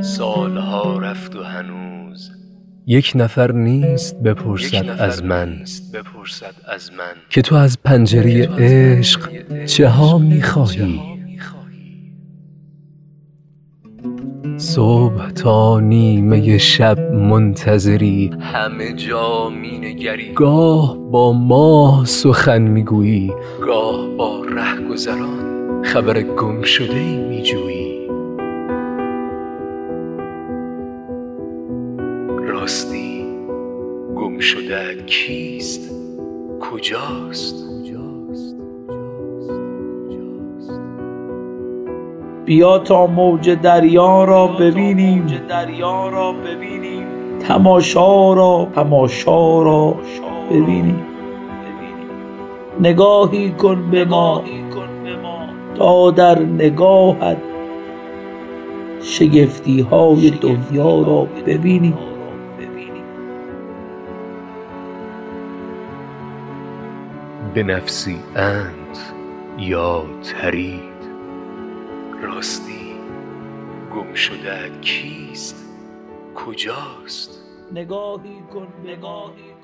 سالها رفت و هنوز یک نفر نیست بپرسد از من. نیست بپرسد از من. که تو از پنجره عشق چه ها می‌خواهی. می‌خواهی؟ صبح تا نیمه شب منتظری. همه جا مینگری گاه با ماه سخن می‌گویی. گاه با رهگذران خبر گم شده ای میجویی راستی گم شده کیست؟ کجاست؟ بیا تا موج دریا را ببینیم. دریا را ببینیم. تماشا را تماشا را ببینیم. نگاهی کن به ما. تا در نگاهت شگفتی های دنیا را ببینیم. به نفسی اند یا ترید؟ راستی گم شده کیست؟ کجاست؟ نگاهی کن نگاهی.